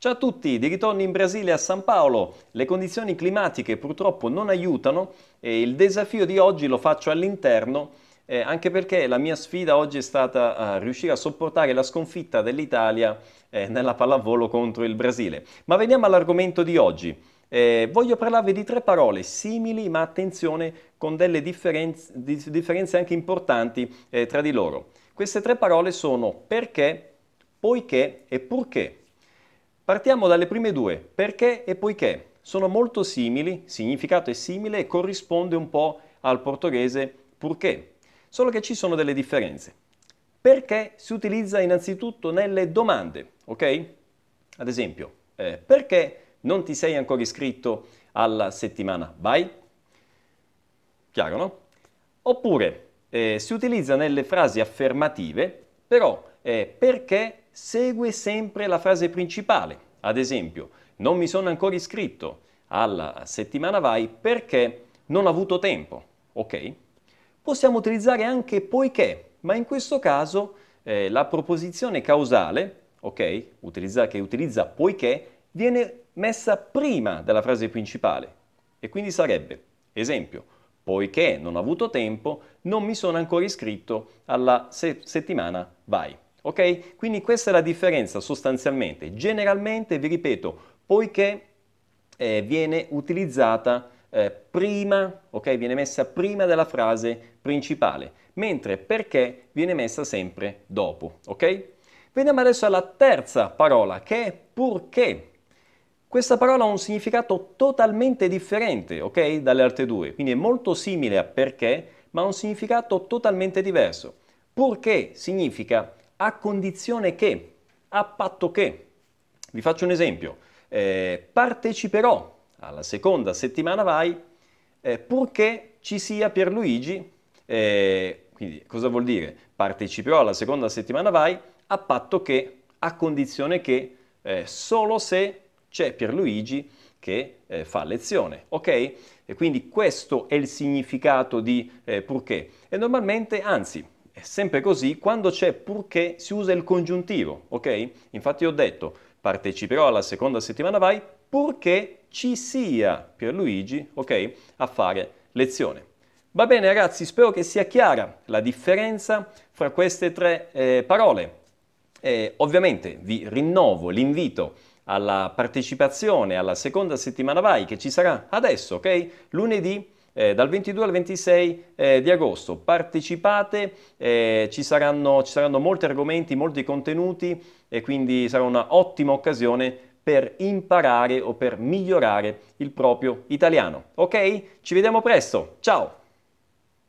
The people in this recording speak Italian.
Ciao a tutti, di ritorno in Brasile a San Paolo. Le condizioni climatiche purtroppo non aiutano e il desafio di oggi lo faccio all'interno eh, anche perché la mia sfida oggi è stata uh, riuscire a sopportare la sconfitta dell'Italia eh, nella pallavolo contro il Brasile. Ma veniamo all'argomento di oggi. Eh, voglio parlarvi di tre parole simili, ma attenzione, con delle differenze, differenze anche importanti eh, tra di loro. Queste tre parole sono perché, poiché e purché. Partiamo dalle prime due, perché e poiché. Sono molto simili, significato è simile e corrisponde un po' al portoghese purché, solo che ci sono delle differenze. Perché si utilizza innanzitutto nelle domande, ok? Ad esempio, eh, perché non ti sei ancora iscritto alla settimana Vai? Chiaro, no? Oppure eh, si utilizza nelle frasi affermative, però eh, perché segue sempre la frase principale. Ad esempio, non mi sono ancora iscritto alla settimana vai perché non ho avuto tempo. Ok? Possiamo utilizzare anche poiché, ma in questo caso eh, la proposizione causale, ok, utilizza, che utilizza poiché, viene messa prima della frase principale. E quindi sarebbe, esempio, poiché non ho avuto tempo, non mi sono ancora iscritto alla se- settimana vai. Ok? Quindi questa è la differenza sostanzialmente. Generalmente, vi ripeto, poiché eh, viene utilizzata eh, prima, ok? Viene messa prima della frase principale, mentre perché viene messa sempre dopo, ok? Veniamo adesso alla terza parola, che è purché. Questa parola ha un significato totalmente differente, ok? Dalle altre due, quindi è molto simile a perché, ma ha un significato totalmente diverso. Purché significa a condizione che, a patto che. Vi faccio un esempio. Eh, parteciperò alla seconda settimana vai eh, purché ci sia Pierluigi. Eh, quindi cosa vuol dire? Parteciperò alla seconda settimana vai a patto che, a condizione che, eh, solo se c'è Pierluigi che eh, fa lezione, ok? E quindi questo è il significato di eh, purché. E normalmente, anzi, è sempre così, quando c'è purché si usa il congiuntivo, ok? Infatti ho detto parteciperò alla seconda settimana vai purché ci sia Pierluigi, ok? A fare lezione. Va bene ragazzi, spero che sia chiara la differenza fra queste tre eh, parole. Eh, ovviamente vi rinnovo l'invito alla partecipazione alla seconda settimana vai che ci sarà adesso, ok? Lunedì eh, dal 22 al 26 eh, di agosto. Partecipate, eh, ci, saranno, ci saranno molti argomenti, molti contenuti e quindi sarà un'ottima occasione per imparare o per migliorare il proprio italiano. Ok? Ci vediamo presto. Ciao!